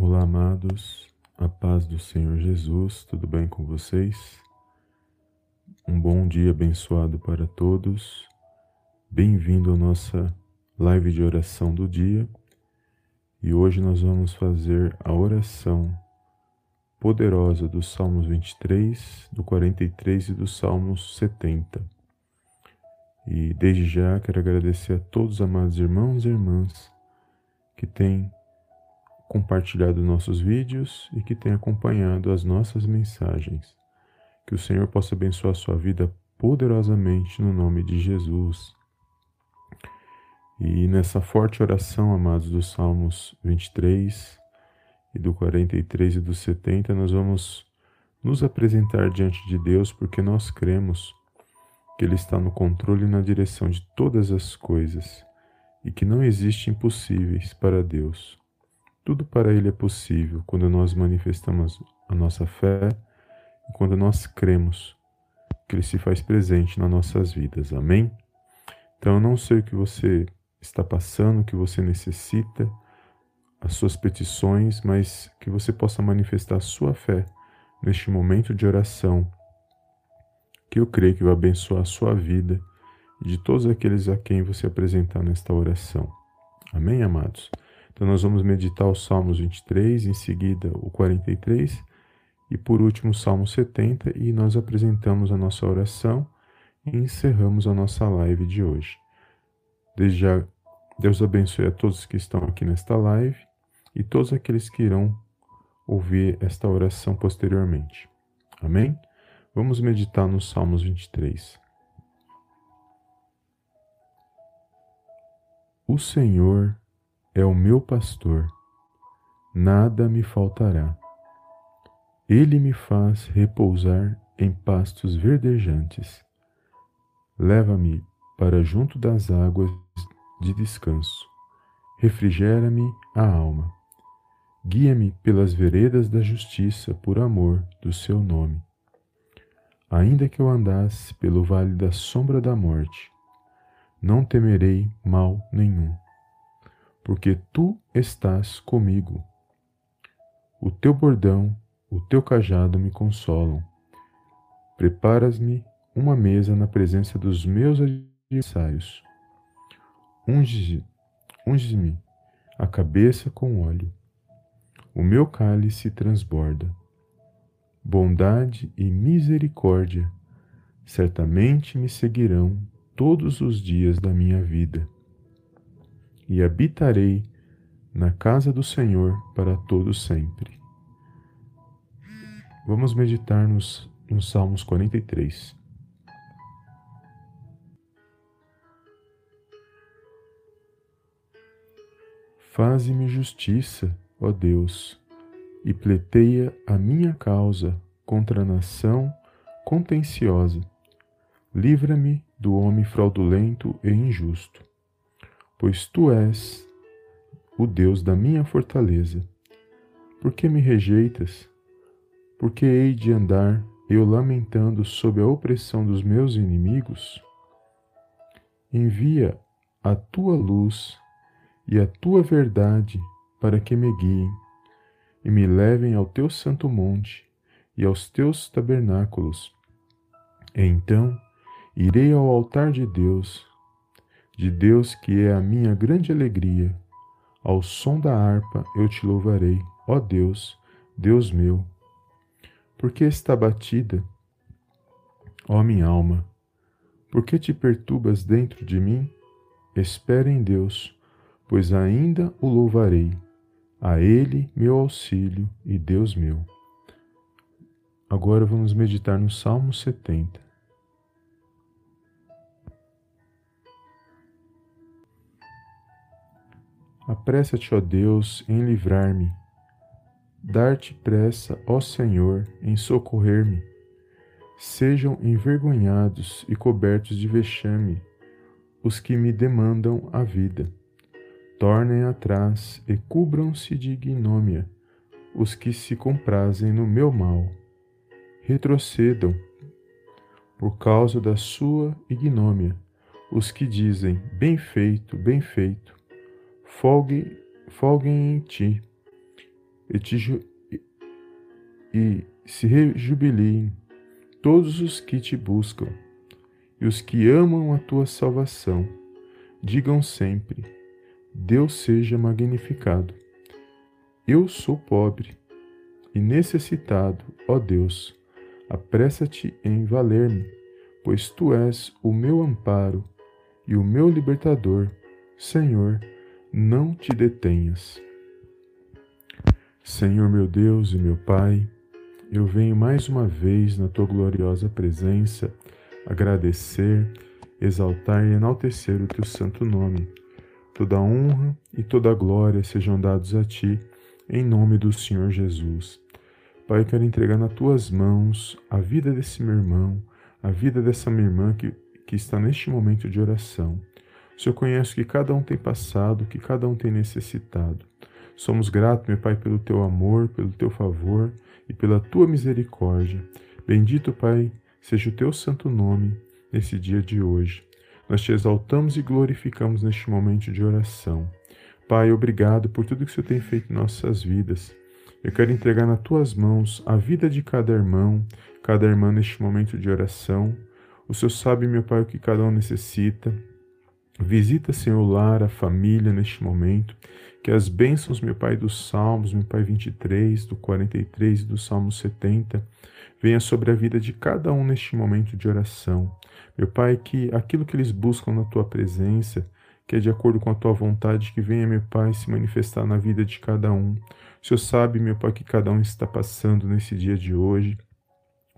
Olá, amados, a paz do Senhor Jesus, tudo bem com vocês? Um bom dia abençoado para todos. Bem-vindo à nossa live de oração do dia. E hoje nós vamos fazer a oração poderosa dos Salmos 23, do 43 e do Salmos 70. E desde já quero agradecer a todos os amados irmãos e irmãs que têm compartilhado nossos vídeos e que tem acompanhado as nossas mensagens. Que o Senhor possa abençoar sua vida poderosamente no nome de Jesus. E nessa forte oração, amados, dos Salmos 23 e do 43 e do 70, nós vamos nos apresentar diante de Deus porque nós cremos que Ele está no controle e na direção de todas as coisas e que não existem impossíveis para Deus. Tudo para Ele é possível quando nós manifestamos a nossa fé e quando nós cremos que Ele se faz presente nas nossas vidas. Amém? Então, eu não sei o que você está passando, o que você necessita, as suas petições, mas que você possa manifestar a sua fé neste momento de oração, que eu creio que vai abençoar a sua vida e de todos aqueles a quem você apresentar nesta oração. Amém, amados? Então nós vamos meditar os Salmos 23, em seguida o 43 e por último o Salmo 70 e nós apresentamos a nossa oração e encerramos a nossa live de hoje. Desde já, Deus abençoe a todos que estão aqui nesta live e todos aqueles que irão ouvir esta oração posteriormente. Amém? Vamos meditar nos Salmos 23. O Senhor é o meu pastor, nada me faltará. Ele me faz repousar em pastos verdejantes. Leva-me para junto das águas de descanso. Refrigera-me a alma. Guia-me pelas veredas da justiça por amor do seu nome. Ainda que eu andasse pelo vale da sombra da morte, não temerei mal nenhum porque tu estás comigo. O teu bordão, o teu cajado me consolam. Preparas-me uma mesa na presença dos meus adversários. Unge-me a cabeça com óleo. O meu cálice transborda. Bondade e misericórdia certamente me seguirão todos os dias da minha vida e habitarei na casa do Senhor para todo sempre. Vamos meditar nos, nos Salmos 43. Faze-me justiça, ó Deus, e pleiteia a minha causa contra a nação contenciosa. Livra-me do homem fraudulento e injusto pois tu és o Deus da minha fortaleza. Por que me rejeitas? Por que hei de andar eu lamentando sob a opressão dos meus inimigos? Envia a tua luz e a tua verdade para que me guiem e me levem ao teu santo monte e aos teus tabernáculos. Então irei ao altar de Deus de Deus que é a minha grande alegria. Ao som da harpa eu te louvarei, ó Deus, Deus meu. Porque está batida, ó minha alma? Por que te perturbas dentro de mim? Espera em Deus, pois ainda o louvarei. A Ele meu auxílio e Deus meu. Agora vamos meditar no Salmo 70. Apressa-te, ó Deus, em livrar-me. Dar-te pressa, ó Senhor, em socorrer-me. Sejam envergonhados e cobertos de vexame os que me demandam a vida. Tornem atrás e cubram-se de ignômia os que se comprazem no meu mal. Retrocedam por causa da sua ignômia os que dizem: Bem feito, bem feito folgue, folguem em ti. e, te ju e se rejubiliem todos os que te buscam e os que amam a tua salvação. Digam sempre: Deus seja magnificado. Eu sou pobre e necessitado, ó Deus. Apressa-te em valer-me, pois tu és o meu amparo e o meu libertador. Senhor, não te detenhas. Senhor meu Deus e meu Pai, eu venho mais uma vez na tua gloriosa presença agradecer, exaltar e enaltecer o teu santo nome. Toda honra e toda glória sejam dados a ti, em nome do Senhor Jesus. Pai, eu quero entregar nas tuas mãos a vida desse meu irmão, a vida dessa minha irmã que, que está neste momento de oração. O Senhor conhece que cada um tem passado, que cada um tem necessitado. Somos gratos, meu Pai, pelo teu amor, pelo teu favor e pela tua misericórdia. Bendito, Pai, seja o teu santo nome nesse dia de hoje. Nós te exaltamos e glorificamos neste momento de oração. Pai, obrigado por tudo que o Senhor tem feito em nossas vidas. Eu quero entregar nas tuas mãos a vida de cada irmão, cada irmã neste momento de oração. O Senhor sabe, meu Pai, o que cada um necessita. Visita, Senhor, o lar, a família neste momento. Que as bênçãos, meu Pai, dos Salmos, meu Pai 23, do 43 e do Salmo 70, venha sobre a vida de cada um neste momento de oração. Meu Pai, que aquilo que eles buscam na tua presença, que é de acordo com a tua vontade, que venha, meu Pai, se manifestar na vida de cada um. O Senhor sabe, meu Pai, que cada um está passando nesse dia de hoje.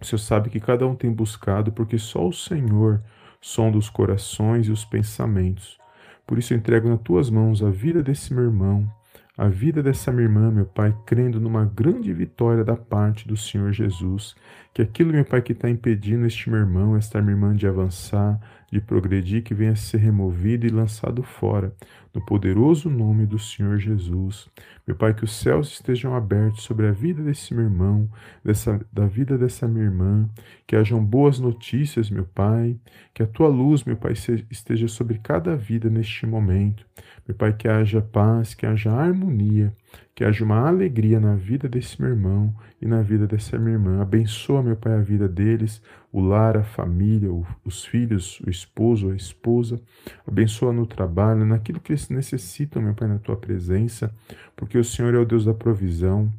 O Senhor sabe que cada um tem buscado, porque só o Senhor sonda os corações e os pensamentos. Por isso entrego nas tuas mãos a vida desse meu irmão, a vida dessa minha irmã, meu Pai, crendo numa grande vitória da parte do Senhor Jesus. Que aquilo, meu Pai, que está impedindo este meu irmão, esta minha irmã de avançar, de progredir, que venha a ser removido e lançado fora, no poderoso nome do Senhor Jesus. Meu Pai, que os céus estejam abertos sobre a vida desse meu irmão, dessa, da vida dessa minha irmã, que hajam boas notícias, meu Pai, que a tua luz, meu Pai, esteja sobre cada vida neste momento. Meu Pai, que haja paz, que haja harmonia, que haja uma alegria na vida desse meu irmão e na vida dessa minha irmã. Abençoa, meu Pai, a vida deles, o lar, a família, os filhos, o esposo, a esposa. Abençoa no trabalho, naquilo que eles necessitam, meu Pai, na tua presença, porque o Senhor é o Deus da provisão.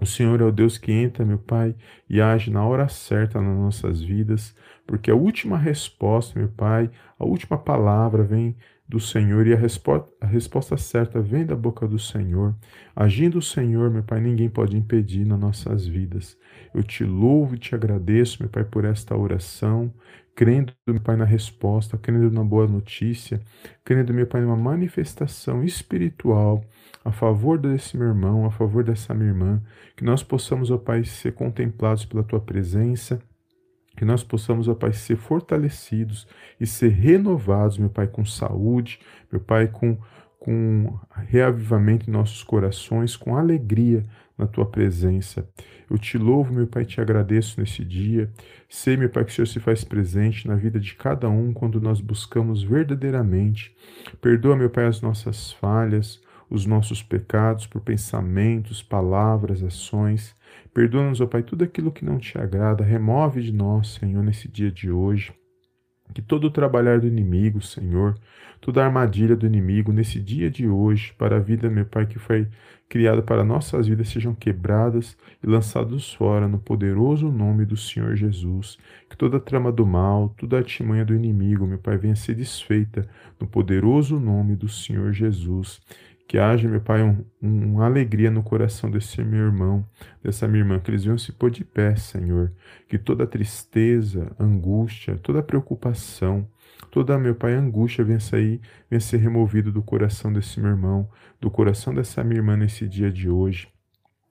O Senhor é o Deus que entra, meu Pai, e age na hora certa nas nossas vidas, porque a última resposta, meu Pai, a última palavra vem do Senhor e a resposta, a resposta certa vem da boca do Senhor. Agindo o Senhor, meu Pai, ninguém pode impedir nas nossas vidas. Eu te louvo e te agradeço, meu Pai, por esta oração, crendo, meu Pai, na resposta, crendo na boa notícia, crendo, meu Pai, numa manifestação espiritual a favor desse meu irmão, a favor dessa minha irmã, que nós possamos, ó Pai, ser contemplados pela tua presença que nós possamos, ó Pai, ser fortalecidos e ser renovados, meu Pai, com saúde, meu Pai, com, com reavivamento em nossos corações, com alegria na tua presença. Eu te louvo, meu Pai, te agradeço nesse dia. Sei, meu Pai, que o Senhor se faz presente na vida de cada um quando nós buscamos verdadeiramente. Perdoa, meu Pai, as nossas falhas, os nossos pecados por pensamentos, palavras, ações. Perdoa-nos, ó Pai, tudo aquilo que não te agrada. Remove de nós, Senhor, nesse dia de hoje. Que todo o trabalhar do inimigo, Senhor, toda a armadilha do inimigo nesse dia de hoje, para a vida, meu Pai, que foi criada para nossas vidas, sejam quebradas e lançados fora no poderoso nome do Senhor Jesus. Que toda trama do mal, toda artimanha do inimigo, meu Pai, venha ser desfeita no poderoso nome do Senhor Jesus. Que haja, meu Pai, um, um, uma alegria no coração desse meu irmão, dessa minha irmã, que eles venham se pôr de pé, Senhor. Que toda tristeza, angústia, toda preocupação, toda, meu Pai, angústia venha sair, venha ser removido do coração desse meu irmão, do coração dessa minha irmã nesse dia de hoje.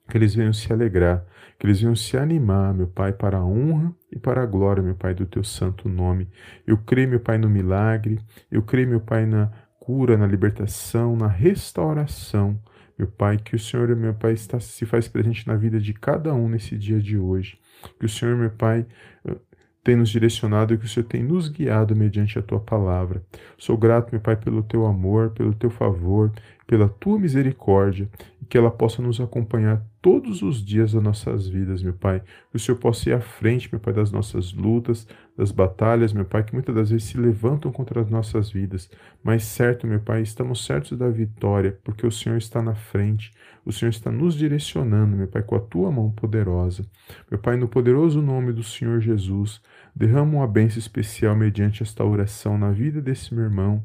Que eles venham se alegrar, que eles venham se animar, meu Pai, para a honra e para a glória, meu Pai, do teu santo nome. Eu creio, meu Pai, no milagre, eu creio, meu Pai, na cura, na libertação, na restauração. Meu Pai, que o Senhor, meu Pai, está, se faz presente na vida de cada um nesse dia de hoje. Que o Senhor, meu Pai, eh, tem nos direcionado e que o Senhor tem nos guiado mediante a tua palavra. Sou grato, meu Pai, pelo teu amor, pelo teu favor, pela tua misericórdia e que ela possa nos acompanhar todos os dias das nossas vidas, meu Pai. Que o Senhor possa ir à frente, meu Pai, das nossas lutas, das batalhas, meu Pai, que muitas das vezes se levantam contra as nossas vidas. Mas certo, meu Pai, estamos certos da vitória, porque o Senhor está na frente. O Senhor está nos direcionando, meu Pai, com a tua mão poderosa. Meu Pai, no poderoso nome do Senhor Jesus, derrama uma bênção especial mediante esta oração na vida desse meu irmão,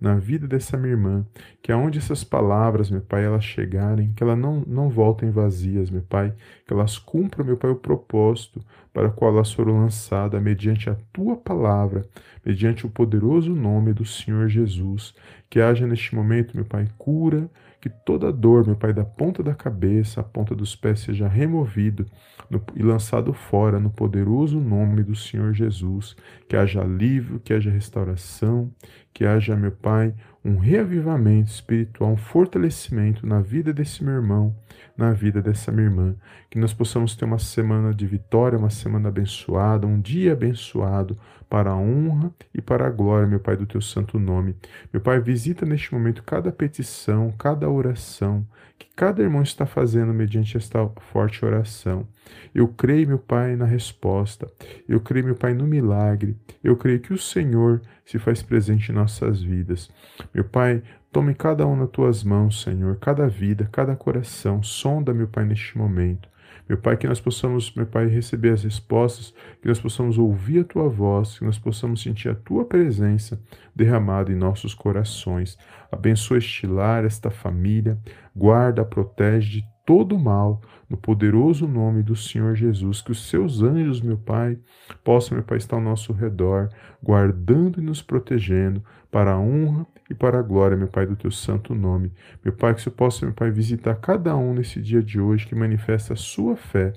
na vida dessa minha irmã, que aonde essas palavras, meu Pai, elas chegarem, que elas não, não voltem vazias, meu Pai, que elas cumpram, meu Pai, o propósito para o qual elas foram lançadas mediante a Tua palavra, mediante o poderoso nome do Senhor Jesus. Que haja neste momento, meu Pai, cura, que toda dor, meu Pai, da ponta da cabeça à ponta dos pés seja removido no, e lançado fora no poderoso nome do Senhor Jesus. Que haja alívio, que haja restauração, que haja, meu Pai, um reavivamento espiritual, um fortalecimento na vida desse meu irmão, na vida dessa minha irmã. Que nós possamos ter uma semana de vitória, uma semana abençoada, um dia abençoado para a honra e para a glória, meu Pai, do teu santo nome. Meu Pai, visita neste momento cada petição, cada oração que cada irmão está fazendo mediante esta forte oração. Eu creio, meu Pai, na resposta. Eu creio, meu Pai, no milagre. Eu creio que o Senhor se faz presente em nossas vidas. Meu Pai, tome cada um nas tuas mãos, Senhor, cada vida, cada coração. Sonda, meu Pai, neste momento. Meu Pai, que nós possamos, meu Pai, receber as respostas, que nós possamos ouvir a Tua voz, que nós possamos sentir a Tua presença derramada em nossos corações. Abençoa este lar, esta família, guarda, protege de todo mal, no poderoso nome do Senhor Jesus, que os seus anjos, meu Pai, possam, meu Pai, estar ao nosso redor, guardando e nos protegendo, para a honra e para a glória, meu Pai, do teu santo nome. Meu Pai, que você possa, meu Pai, visitar cada um nesse dia de hoje que manifesta a sua fé,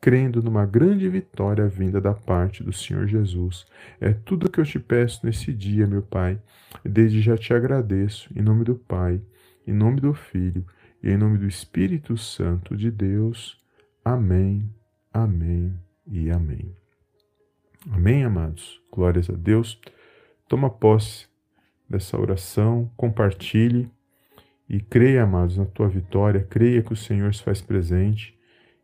crendo numa grande vitória vinda da parte do Senhor Jesus. É tudo que eu te peço nesse dia, meu Pai, desde já te agradeço, em nome do Pai, em nome do Filho em nome do Espírito Santo de Deus. Amém, amém e amém. Amém, amados? Glórias a Deus. Toma posse dessa oração, compartilhe e creia, amados, na tua vitória. Creia que o Senhor se faz presente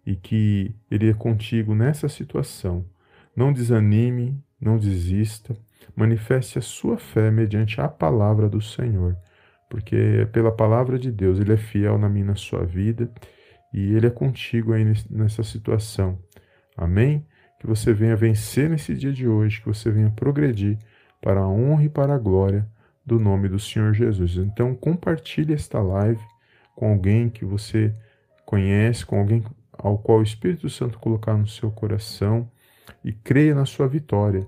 e que Ele é contigo nessa situação. Não desanime, não desista. Manifeste a sua fé mediante a palavra do Senhor porque é pela palavra de Deus ele é fiel na minha na sua vida e ele é contigo aí nessa situação. Amém? Que você venha vencer nesse dia de hoje, que você venha progredir para a honra e para a glória do nome do Senhor Jesus. Então compartilhe esta live com alguém que você conhece, com alguém ao qual o Espírito Santo colocar no seu coração e creia na sua vitória.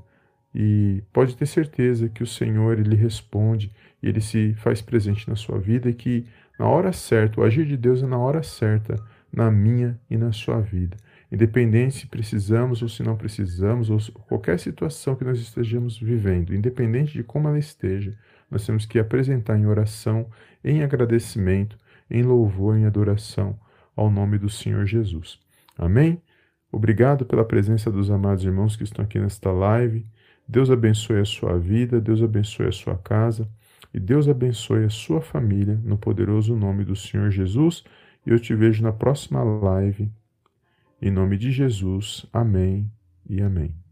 E pode ter certeza que o Senhor ele responde ele se faz presente na sua vida e que na hora certa, o agir de Deus é na hora certa, na minha e na sua vida. Independente se precisamos ou se não precisamos, ou qualquer situação que nós estejamos vivendo, independente de como ela esteja, nós temos que apresentar em oração, em agradecimento, em louvor, em adoração ao nome do Senhor Jesus. Amém? Obrigado pela presença dos amados irmãos que estão aqui nesta live. Deus abençoe a sua vida, Deus abençoe a sua casa. E Deus abençoe a sua família no poderoso nome do Senhor Jesus. E eu te vejo na próxima live. Em nome de Jesus. Amém e amém.